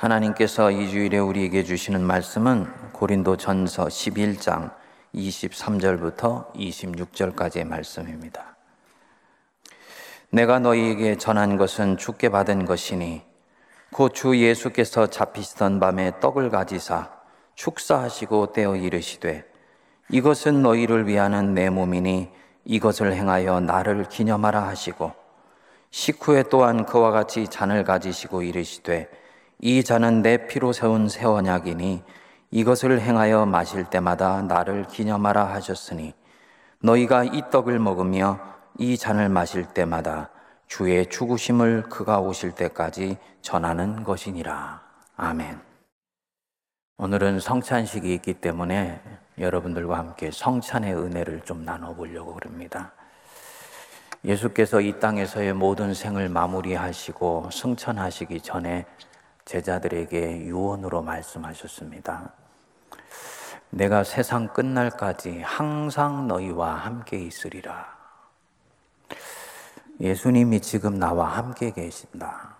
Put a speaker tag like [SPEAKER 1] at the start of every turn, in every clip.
[SPEAKER 1] 하나님께서 이 주일에 우리에게 주시는 말씀은 고린도 전서 11장 23절부터 26절까지의 말씀입니다. 내가 너희에게 전한 것은 주께 받은 것이니 곧 주 예수께서 잡히시던 밤에 떡을 가지사 축사하시고 떼어 이르시되 이것은 너희를 위하는 내 몸이니 이것을 행하여 나를 기념하라 하시고 식후에 또한 그와 같이 잔을 가지시고 이르시되 이 잔은 내 피로 세운 새 언약이니 이것을 행하여 마실 때마다 나를 기념하라 하셨으니 너희가 이 떡을 먹으며 이 잔을 마실 때마다 주의 죽으심을 그가 오실 때까지 전하는 것이니라. 아멘. 오늘은 성찬식이 있기 때문에 여러분들과 함께 성찬의 은혜를 좀 나눠보려고 그럽니다. 예수께서 이 땅에서의 모든 생을 마무리하시고 승천하시기 전에 제자들에게 유언으로 말씀하셨습니다. 내가 세상 끝날까지 항상 너희와 함께 있으리라. 예수님이 지금 나와 함께 계신다.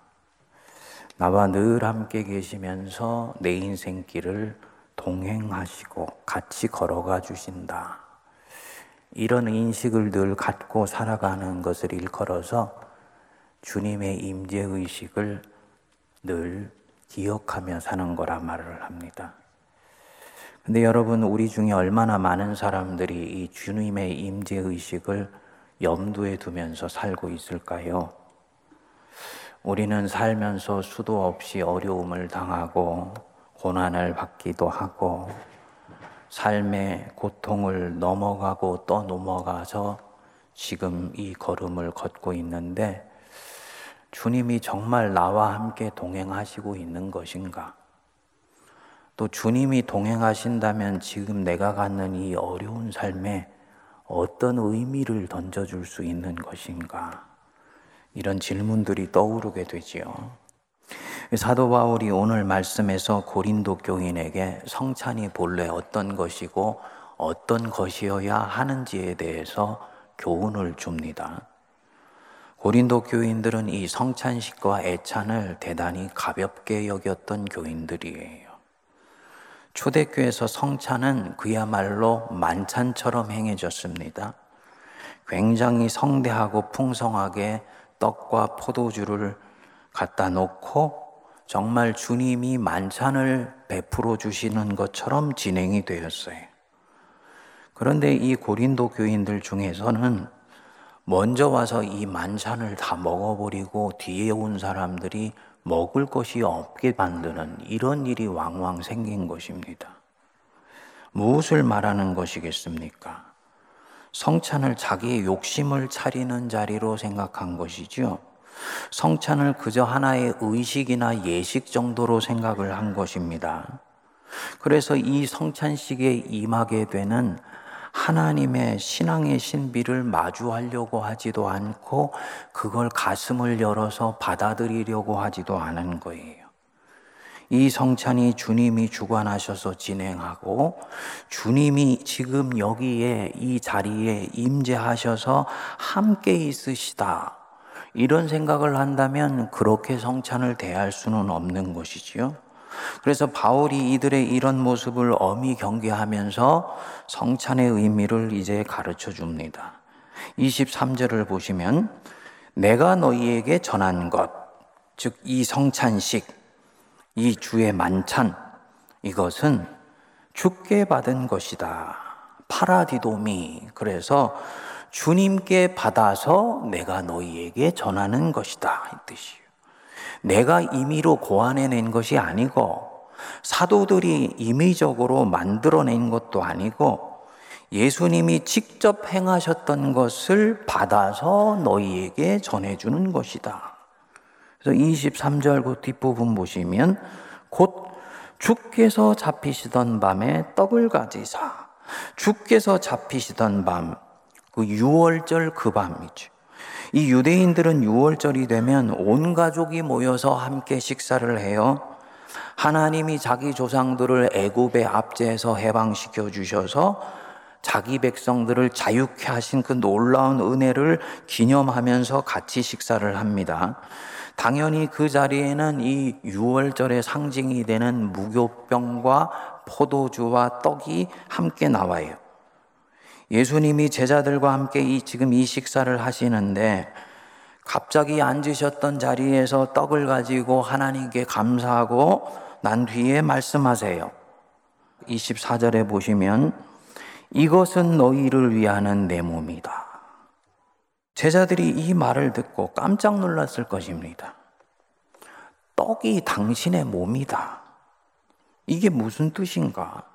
[SPEAKER 1] 나와 늘 함께 계시면서 내 인생길을 동행하시고 같이 걸어가 주신다. 이런 인식을 늘 갖고 살아가는 것을 일컬어서 주님의 임재 의식을 늘 기억하며 사는 거라 말을 합니다. 근데 여러분, 우리 중에 얼마나 많은 사람들이 이 주님의 임재 의식을 염두에 두면서 살고 있을까요? 우리는 살면서 수도 없이 어려움을 당하고 고난을 받기도 하고 삶의 고통을 넘어가고 또 넘어가서 지금 이 걸음을 걷고 있는데 주님이 정말 나와 함께 동행하시고 있는 것인가? 또 주님이 동행하신다면 지금 내가 갖는 이 어려운 삶에 어떤 의미를 던져줄 수 있는 것인가? 이런 질문들이 떠오르게 되지요. 사도 바울이 오늘 말씀에서 고린도 교인에게 성찬이 본래 어떤 것이고 어떤 것이어야 하는지에 대해서 교훈을 줍니다. 고린도 교인들은 이 성찬식과 애찬을 대단히 가볍게 여겼던 교인들이에요. 초대교회에서 성찬은 그야말로 만찬처럼 행해졌습니다. 굉장히 성대하고 풍성하게 떡과 포도주를 갖다 놓고 정말 주님이 만찬을 베풀어 주시는 것처럼 진행이 되었어요. 그런데 이 고린도 교인들 중에서는 먼저 와서 이 만찬을 다 먹어버리고 뒤에 온 사람들이 먹을 것이 없게 만드는 이런 일이 왕왕 생긴 것입니다. 무엇을 말하는 것이겠습니까? 성찬을 자기의 욕심을 차리는 자리로 생각한 것이죠. 성찬을 그저 하나의 의식이나 예식 정도로 생각을 한 것입니다. 그래서 이 성찬식에 임하게 되는 하나님의 신앙의 신비를 마주하려고 하지도 않고 그걸 가슴을 열어서 받아들이려고 하지도 않은 거예요. 이 성찬이 주님이 주관하셔서 진행하고 주님이 지금 여기에 이 자리에 임재하셔서 함께 있으시다. 이런 생각을 한다면 그렇게 성찬을 대할 수는 없는 것이지요. 그래서 바울이 이들의 이런 모습을 엄히 경계하면서 성찬의 의미를 이제 가르쳐 줍니다. 23절을 보시면 내가 너희에게 전한 것, 즉 이 성찬식, 이 주의 만찬, 이것은 죽게 받은 것이다. 파라디도미. 그래서 주님께 받아서 내가 너희에게 전하는 것이다. 이 뜻이에요. 내가 임의로 고안해낸 것이 아니고 사도들이 임의적으로 만들어낸 것도 아니고 예수님이 직접 행하셨던 것을 받아서 너희에게 전해주는 것이다. 그래서 23절 그 뒷부분 보시면 곧 주께서 잡히시던 밤에 떡을 가지사 주께서 잡히시던 밤, 그 6월절 그 밤이죠. 이 유대인들은 6월절이 되면 온 가족이 모여서 함께 식사를 해요. 하나님이 자기 조상들을 애굽의 압제에서 해방시켜 주셔서 자기 백성들을 자유케 하신 그 놀라운 은혜를 기념하면서 같이 식사를 합니다. 당연히 그 자리에는 이 6월절의 상징이 되는 무교병과 포도주와 떡이 함께 나와요. 예수님이 제자들과 함께 이, 지금 이 식사를 하시는데 갑자기 앉으셨던 자리에서 떡을 가지고 하나님께 감사하고 난 뒤에 말씀하세요. 24절에 보시면 이것은 너희를 위하는 내 몸이다. 제자들이 이 말을 듣고 깜짝 놀랐을 것입니다. 떡이 당신의 몸이다. 이게 무슨 뜻인가?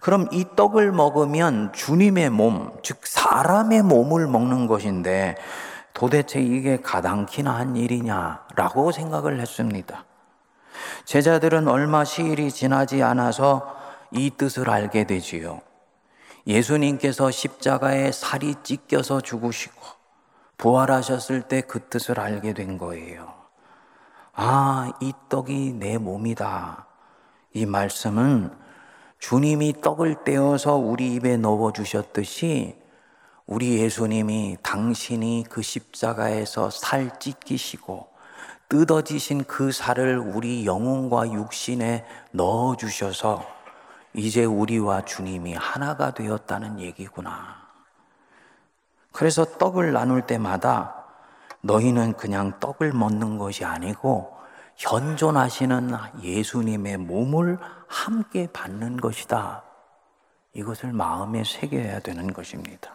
[SPEAKER 1] 그럼 이 떡을 먹으면 주님의 몸, 즉 사람의 몸을 먹는 것인데 도대체 이게 가당키나 한 일이냐라고 생각을 했습니다. 제자들은 얼마 시일이 지나지 않아서 이 뜻을 알게 되지요. 예수님께서 십자가에 살이 찢겨서 죽으시고 부활하셨을 때 그 뜻을 알게 된 거예요. 아, 이 떡이 내 몸이다. 이 말씀은 주님이 떡을 떼어서 우리 입에 넣어 주셨듯이 우리 예수님이 당신이 그 십자가에서 살 찢기시고 뜯어지신 그 살을 우리 영혼과 육신에 넣어 주셔서 이제 우리와 주님이 하나가 되었다는 얘기구나. 그래서 떡을 나눌 때마다 너희는 그냥 떡을 먹는 것이 아니고 현존하시는 예수님의 몸을 함께 받는 것이다. 이것을 마음에 새겨야 되는 것입니다.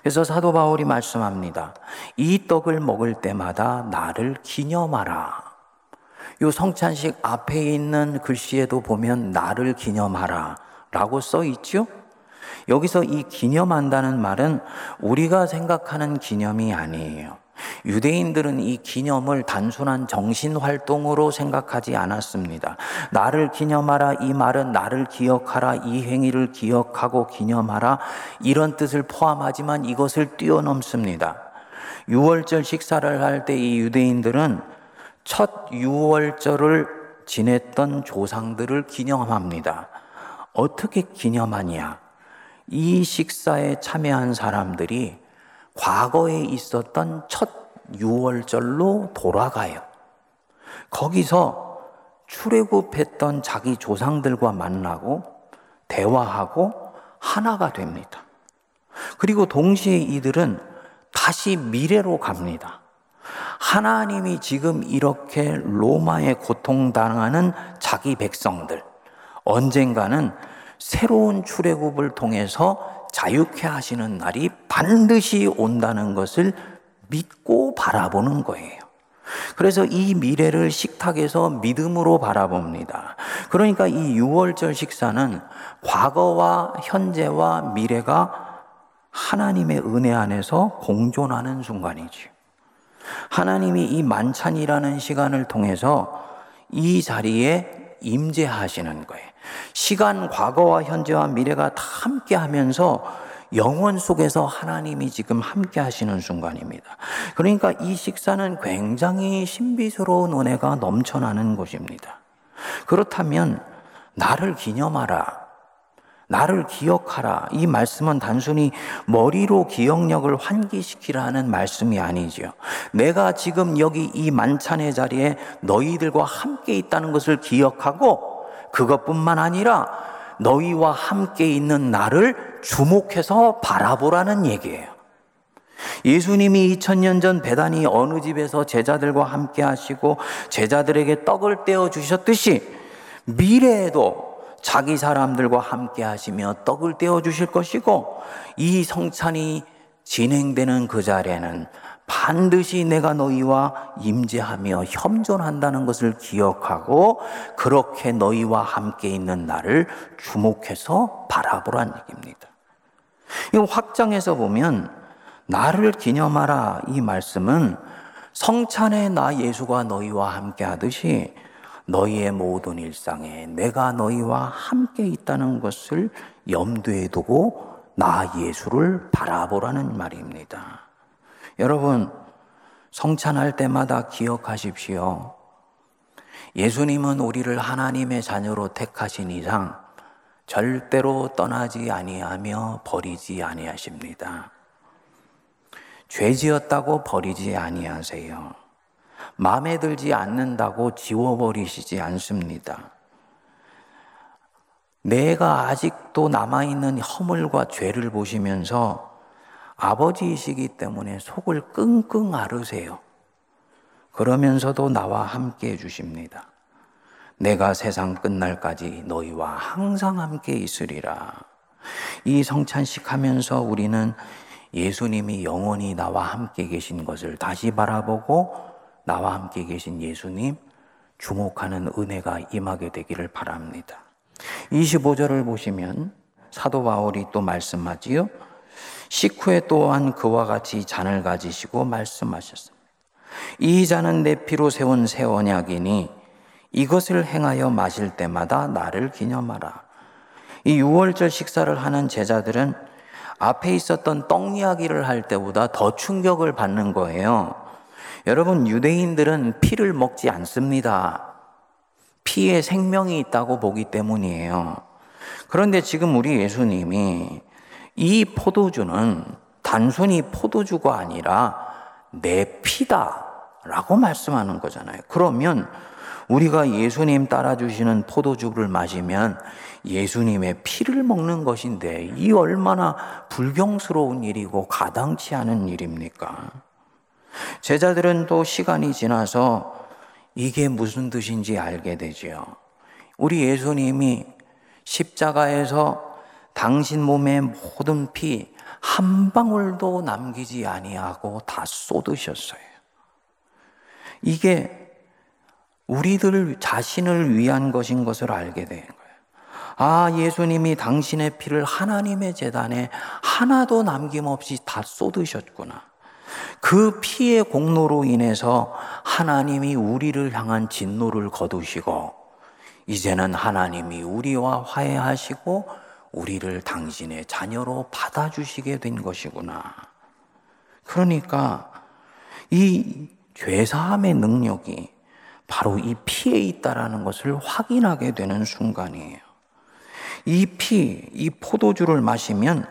[SPEAKER 1] 그래서 사도 바울이 말씀합니다. 이 떡을 먹을 때마다 나를 기념하라. 요 성찬식 앞에 있는 글씨에도 보면 나를 기념하라 라고 써 있죠? 여기서 이 기념한다는 말은 우리가 생각하는 기념이 아니에요. 유대인들은 이 기념을 단순한 정신 활동으로 생각하지 않았습니다. 나를 기념하라 이 말은 나를 기억하라 이 행위를 기억하고 기념하라 이런 뜻을 포함하지만 이것을 뛰어넘습니다. 6월절 식사를 할 때 이 유대인들은 첫 6월절을 지냈던 조상들을 기념합니다. 어떻게 기념하냐? 이 식사에 참여한 사람들이 과거에 있었던 첫 6월절로 돌아가요. 거기서 출애굽했던 자기 조상들과 만나고 대화하고 하나가 됩니다. 그리고 동시에 이들은 다시 미래로 갑니다. 하나님이 지금 이렇게 로마에 고통당하는 자기 백성들 언젠가는 새로운 출애굽을 통해서 자유케 하시는 날이 반드시 온다는 것을 믿고 바라보는 거예요. 그래서 이 미래를 식탁에서 믿음으로 바라봅니다. 그러니까 이 6월절 식사는 과거와 현재와 미래가 하나님의 은혜 안에서 공존하는 순간이지요. 하나님이 이 만찬이라는 시간을 통해서 이 자리에 임재하시는 거예요. 시간, 과거와 현재와 미래가 다 함께 하면서 영원 속에서 하나님이 지금 함께 하시는 순간입니다. 그러니까 이 식사는 굉장히 신비스러운 은혜가 넘쳐나는 것입니다. 그렇다면 나를 기념하라. 나를 기억하라. 이 말씀은 단순히 머리로 기억력을 환기시키라는 말씀이 아니지요. 내가 지금 여기 이 만찬의 자리에 너희들과 함께 있다는 것을 기억하고 그것뿐만 아니라 너희와 함께 있는 나를 주목해서 바라보라는 얘기예요. 예수님이 2000년 전 배단이 어느 집에서 제자들과 함께 하시고 제자들에게 떡을 떼어 주셨듯이 미래에도 자기 사람들과 함께 하시며 떡을 떼어 주실 것이고 이 성찬이 진행되는 그 자리에는 반드시 내가 너희와 임재하며 협존한다는 것을 기억하고 그렇게 너희와 함께 있는 나를 주목해서 바라보란 얘기입니다. 이 확장해서 보면 나를 기념하라 이 말씀은 성찬에 나 예수가 너희와 함께 하듯이 너희의 모든 일상에 내가 너희와 함께 있다는 것을 염두에 두고 나 예수를 바라보라는 말입니다. 여러분, 성찬할 때마다 기억하십시오. 예수님은 우리를 하나님의 자녀로 택하신 이상 절대로 떠나지 아니하며 버리지 아니하십니다. 죄 지었다고 버리지 아니하세요. 마음에 들지 않는다고 지워버리시지 않습니다. 내가 아직도 남아있는 허물과 죄를 보시면서 아버지이시기 때문에 속을 끙끙 앓으세요. 그러면서도 나와 함께 해주십니다. 내가 세상 끝날까지 너희와 항상 함께 있으리라. 이 성찬식 하면서 우리는 예수님이 영원히 나와 함께 계신 것을 다시 바라보고 나와 함께 계신 예수님 주목하는 은혜가 임하게 되기를 바랍니다. 25절을 보시면 사도 바울이 또 말씀하지요. 식후에 또한 그와 같이 잔을 가지시고 말씀하셨습니다. 이 잔은 내 피로 세운 새 언약이니 이것을 행하여 마실 때마다 나를 기념하라. 이 6월절 식사를 하는 제자들은 앞에 있었던 떡 이야기를 할 때보다 더 충격을 받는 거예요. 여러분, 유대인들은 피를 먹지 않습니다. 피에 생명이 있다고 보기 때문이에요. 그런데 지금 우리 예수님이 이 포도주는 단순히 포도주가 아니라 내 피다 라고 말씀하는 거잖아요. 그러면 우리가 예수님 따라주시는 포도주를 마시면 예수님의 피를 먹는 것인데 이 얼마나 불경스러운 일이고 가당치 않은 일입니까? 제자들은 또 시간이 지나서 이게 무슨 뜻인지 알게 되지요. 우리 예수님이 십자가에서 당신 몸의 모든 피 한 방울도 남기지 아니하고 다 쏟으셨어요. 이게 우리들 자신을 위한 것인 것을 알게 된 거예요. 아, 예수님이 당신의 피를 하나님의 재단에 하나도 남김없이 다 쏟으셨구나. 그 피의 공로로 인해서 하나님이 우리를 향한 진노를 거두시고, 이제는 하나님이 우리와 화해하시고, 우리를 당신의 자녀로 받아주시게 된 것이구나. 그러니까, 이 죄사함의 능력이 바로 이 피에 있다라는 것을 확인하게 되는 순간이에요. 이 피, 이 포도주를 마시면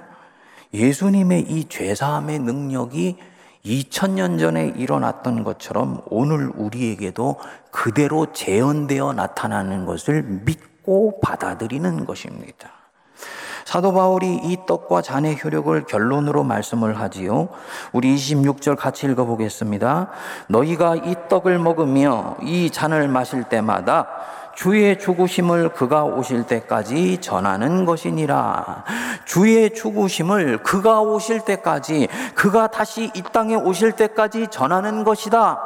[SPEAKER 1] 예수님의 이 죄사함의 능력이 2000년 전에 일어났던 것처럼 오늘 우리에게도 그대로 재현되어 나타나는 것을 믿고 받아들이는 것입니다. 사도 바울이 이 떡과 잔의 효력을 결론으로 말씀을 하지요. 우리 26절 같이 읽어 보겠습니다. 너희가 이 떡을 먹으며 이 잔을 마실 때마다 주의 죽으심을 그가 오실 때까지 전하는 것이니라. 주의 죽으심을 그가 오실 때까지, 그가 다시 이 땅에 오실 때까지 전하는 것이다.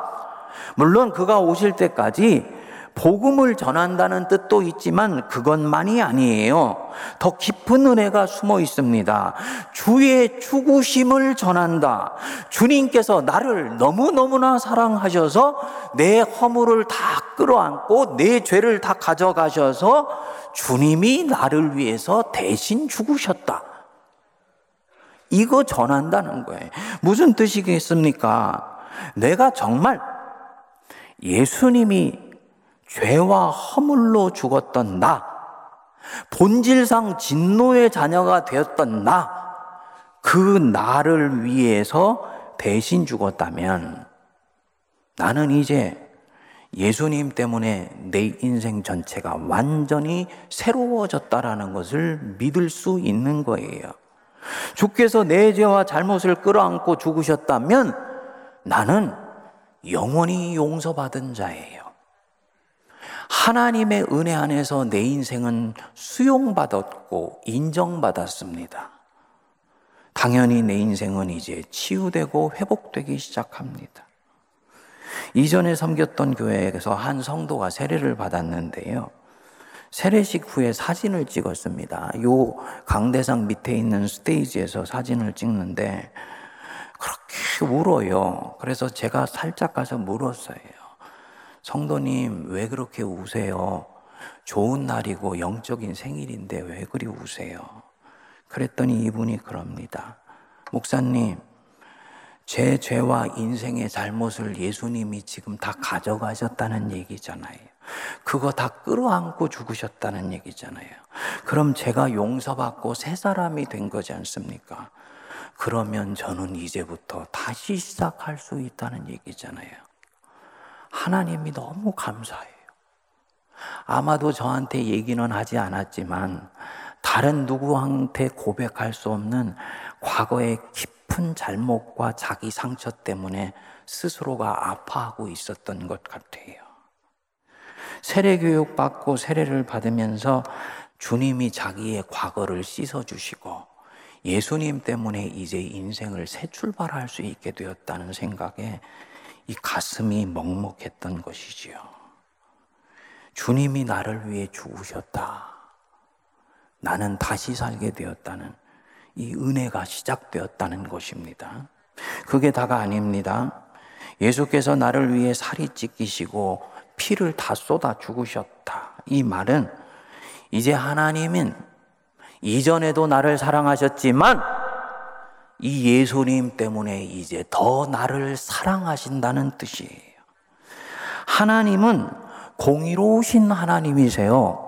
[SPEAKER 1] 물론 그가 오실 때까지 복음을 전한다는 뜻도 있지만 그것만이 아니에요. 더 깊은 은혜가 숨어 있습니다. 주의 죽으심을 전한다. 주님께서 나를 너무너무나 사랑하셔서 내 허물을 다 끌어안고 내 죄를 다 가져가셔서 주님이 나를 위해서 대신 죽으셨다. 이거 전한다는 거예요. 무슨 뜻이겠습니까? 내가 정말 예수님이 죄와 허물로 죽었던 나, 본질상 진노의 자녀가 되었던 나, 그 나를 위해서 대신 죽었다면 나는 이제 예수님 때문에 내 인생 전체가 완전히 새로워졌다라는 것을 믿을 수 있는 거예요. 주께서 내 죄와 잘못을 끌어안고 죽으셨다면 나는 영원히 용서받은 자예요. 하나님의 은혜 안에서 내 인생은 수용받았고 인정받았습니다. 당연히 내 인생은 이제 치유되고 회복되기 시작합니다. 이전에 섬겼던 교회에서 한 성도가 세례를 받았는데요. 세례식 후에 사진을 찍었습니다. 요 강대상 밑에 있는 스테이지에서 사진을 찍는데 그렇게 울어요. 그래서 제가 살짝 가서 물었어요. 성도님, 왜 그렇게 우세요? 좋은 날이고 영적인 생일인데 왜 그리 우세요? 그랬더니 이분이 그럽니다. 목사님, 제 죄와 인생의 잘못을 예수님이 지금 다 가져가셨다는 얘기잖아요. 그거 다 끌어안고 죽으셨다는 얘기잖아요. 그럼 제가 용서받고 새 사람이 된 거지 않습니까? 그러면 저는 이제부터 다시 시작할 수 있다는 얘기잖아요. 하나님이 너무 감사해요. 아마도 저한테 얘기는 하지 않았지만 다른 누구한테 고백할 수 없는 과거의 깊은 잘못과 자기 상처 때문에 스스로가 아파하고 있었던 것 같아요. 세례 교육 받고 세례를 받으면서 주님이 자기의 과거를 씻어 주시고 예수님 때문에 이제 인생을 새 출발할 수 있게 되었다는 생각에 이 가슴이 먹먹했던 것이지요. 주님이 나를 위해 죽으셨다. 나는 다시 살게 되었다는 이 은혜가 시작되었다는 것입니다. 그게 다가 아닙니다. 예수께서 나를 위해 살이 찢기시고 피를 다 쏟아 죽으셨다. 이 말은 이제 하나님은 이전에도 나를 사랑하셨지만 이 예수님 때문에 이제 더 나를 사랑하신다는 뜻이에요. 하나님은 공의로우신 하나님이세요.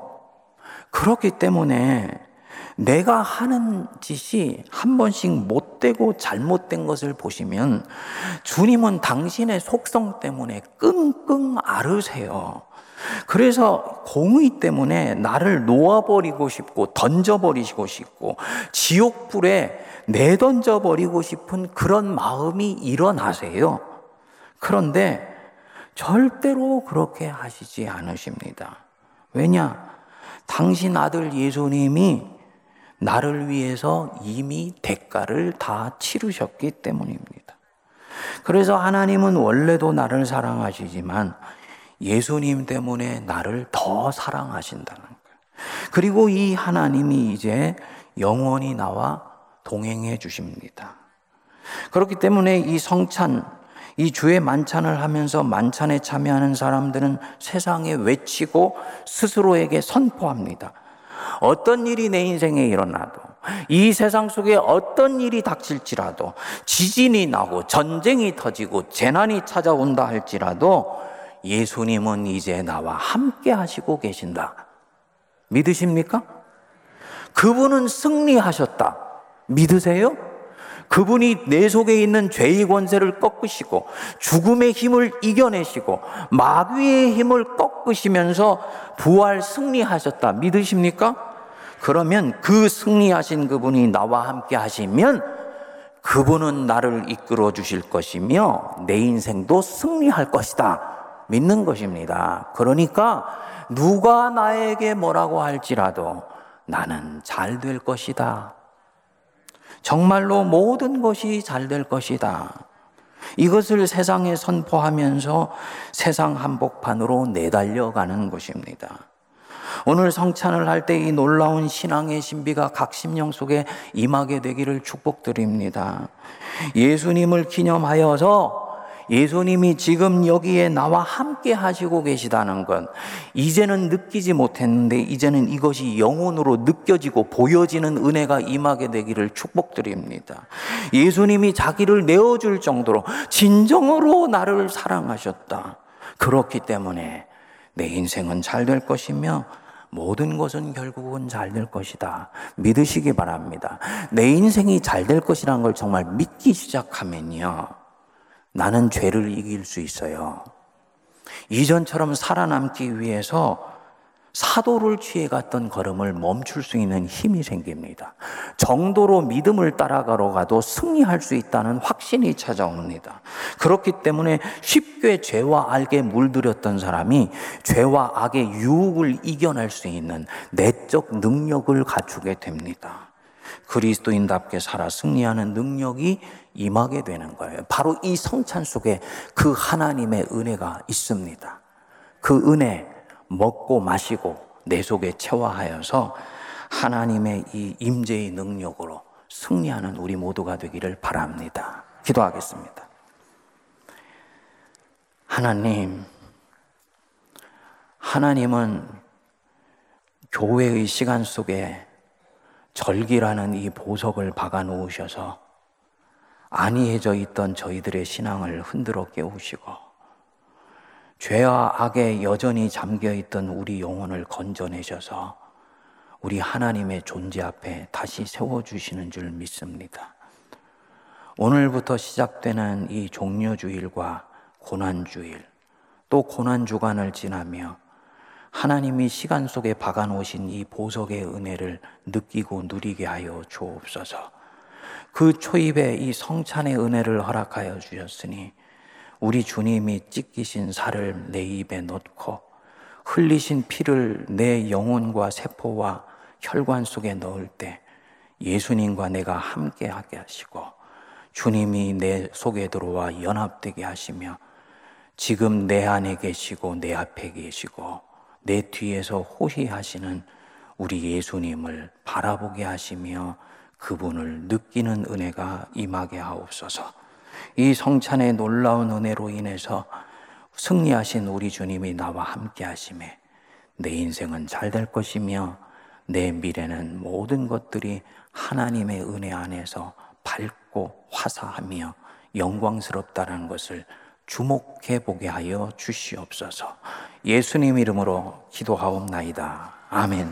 [SPEAKER 1] 그렇기 때문에 내가 하는 짓이 한 번씩 못되고 잘못된 것을 보시면 주님은 당신의 속성 때문에 끙끙 앓으세요. 그래서 공의 때문에 나를 놓아버리고 싶고 던져버리고 싶고 지옥불에 내던져 버리고 싶은 그런 마음이 일어나세요. 그런데 절대로 그렇게 하시지 않으십니다. 왜냐? 당신 아들 예수님이 나를 위해서 이미 대가를 다 치르셨기 때문입니다. 그래서 하나님은 원래도 나를 사랑하시지만 예수님 때문에 나를 더 사랑하신다는 거예요. 그리고 이 하나님이 이제 영원히 나와 동행해 주십니다. 그렇기 때문에 이 성찬, 이 주의 만찬을 하면서 만찬에 참여하는 사람들은 세상에 외치고 스스로에게 선포합니다. 어떤 일이 내 인생에 일어나도 이 세상 속에 어떤 일이 닥칠지라도 지진이 나고 전쟁이 터지고 재난이 찾아온다 할지라도 예수님은 이제 나와 함께 하시고 계신다. 믿으십니까? 그분은 승리하셨다. 믿으세요? 그분이 내 속에 있는 죄의 권세를 꺾으시고 죽음의 힘을 이겨내시고 마귀의 힘을 꺾으시면서 부활 승리하셨다. 믿으십니까? 그러면 그 승리하신 그분이 나와 함께 하시면 그분은 나를 이끌어 주실 것이며 내 인생도 승리할 것이다. 믿는 것입니다. 그러니까 누가 나에게 뭐라고 할지라도 나는 잘 될 것이다. 정말로 모든 것이 잘 될 것이다. 이것을 세상에 선포하면서 세상 한복판으로 내달려가는 것입니다. 오늘 성찬을 할 때 이 놀라운 신앙의 신비가 각 심령 속에 임하게 되기를 축복드립니다. 예수님을 기념하여서 예수님이 지금 여기에 나와 함께 하시고 계시다는 것, 이제는 느끼지 못했는데 이제는 이것이 영혼으로 느껴지고 보여지는 은혜가 임하게 되기를 축복드립니다. 예수님이 자기를 내어줄 정도로 진정으로 나를 사랑하셨다. 그렇기 때문에 내 인생은 잘 될 것이며 모든 것은 결국은 잘 될 것이다. 믿으시기 바랍니다. 내 인생이 잘 될 것이라는 걸 정말 믿기 시작하면요. 나는 죄를 이길 수 있어요. 이전처럼 살아남기 위해서 사도를 취해 갔던 걸음을 멈출 수 있는 힘이 생깁니다. 정도로 믿음을 따라가러 가도 승리할 수 있다는 확신이 찾아옵니다. 그렇기 때문에 쉽게 죄와 악에 물들였던 사람이 죄와 악의 유혹을 이겨낼 수 있는 내적 능력을 갖추게 됩니다. 그리스도인답게 살아 승리하는 능력이 임하게 되는 거예요. 바로 이 성찬 속에 그 하나님의 은혜가 있습니다. 그 은혜 먹고 마시고 내 속에 체화하여서 하나님의 이 임재의 능력으로 승리하는 우리 모두가 되기를 바랍니다. 기도하겠습니다. 하나님, 하나님은 교회의 시간 속에 절기라는 이 보석을 박아 놓으셔서 안이해져 있던 저희들의 신앙을 흔들어 깨우시고 죄와 악에 여전히 잠겨 있던 우리 영혼을 건져내셔서 우리 하나님의 존재 앞에 다시 세워주시는 줄 믿습니다. 오늘부터 시작되는 이 종료주일과 고난주일, 또 고난 주간을 지나며 하나님이 시간 속에 박아 놓으신 이 보석의 은혜를 느끼고 누리게 하여 주옵소서. 그 초입에 이 성찬의 은혜를 허락하여 주셨으니 우리 주님이 찢기신 살을 내 입에 넣고 흘리신 피를 내 영혼과 세포와 혈관 속에 넣을 때 예수님과 내가 함께 하게 하시고 주님이 내 속에 들어와 연합되게 하시며 지금 내 안에 계시고 내 앞에 계시고 내 뒤에서 호위하시는 우리 예수님을 바라보게 하시며 그분을 느끼는 은혜가 임하게 하옵소서. 이 성찬의 놀라운 은혜로 인해서 승리하신 우리 주님이 나와 함께 하심에 내 인생은 잘 될 것이며 내 미래는 모든 것들이 하나님의 은혜 안에서 밝고 화사하며 영광스럽다는 것을 주목해 보게 하여 주시옵소서. 예수님 이름으로 기도하옵나이다. 아멘.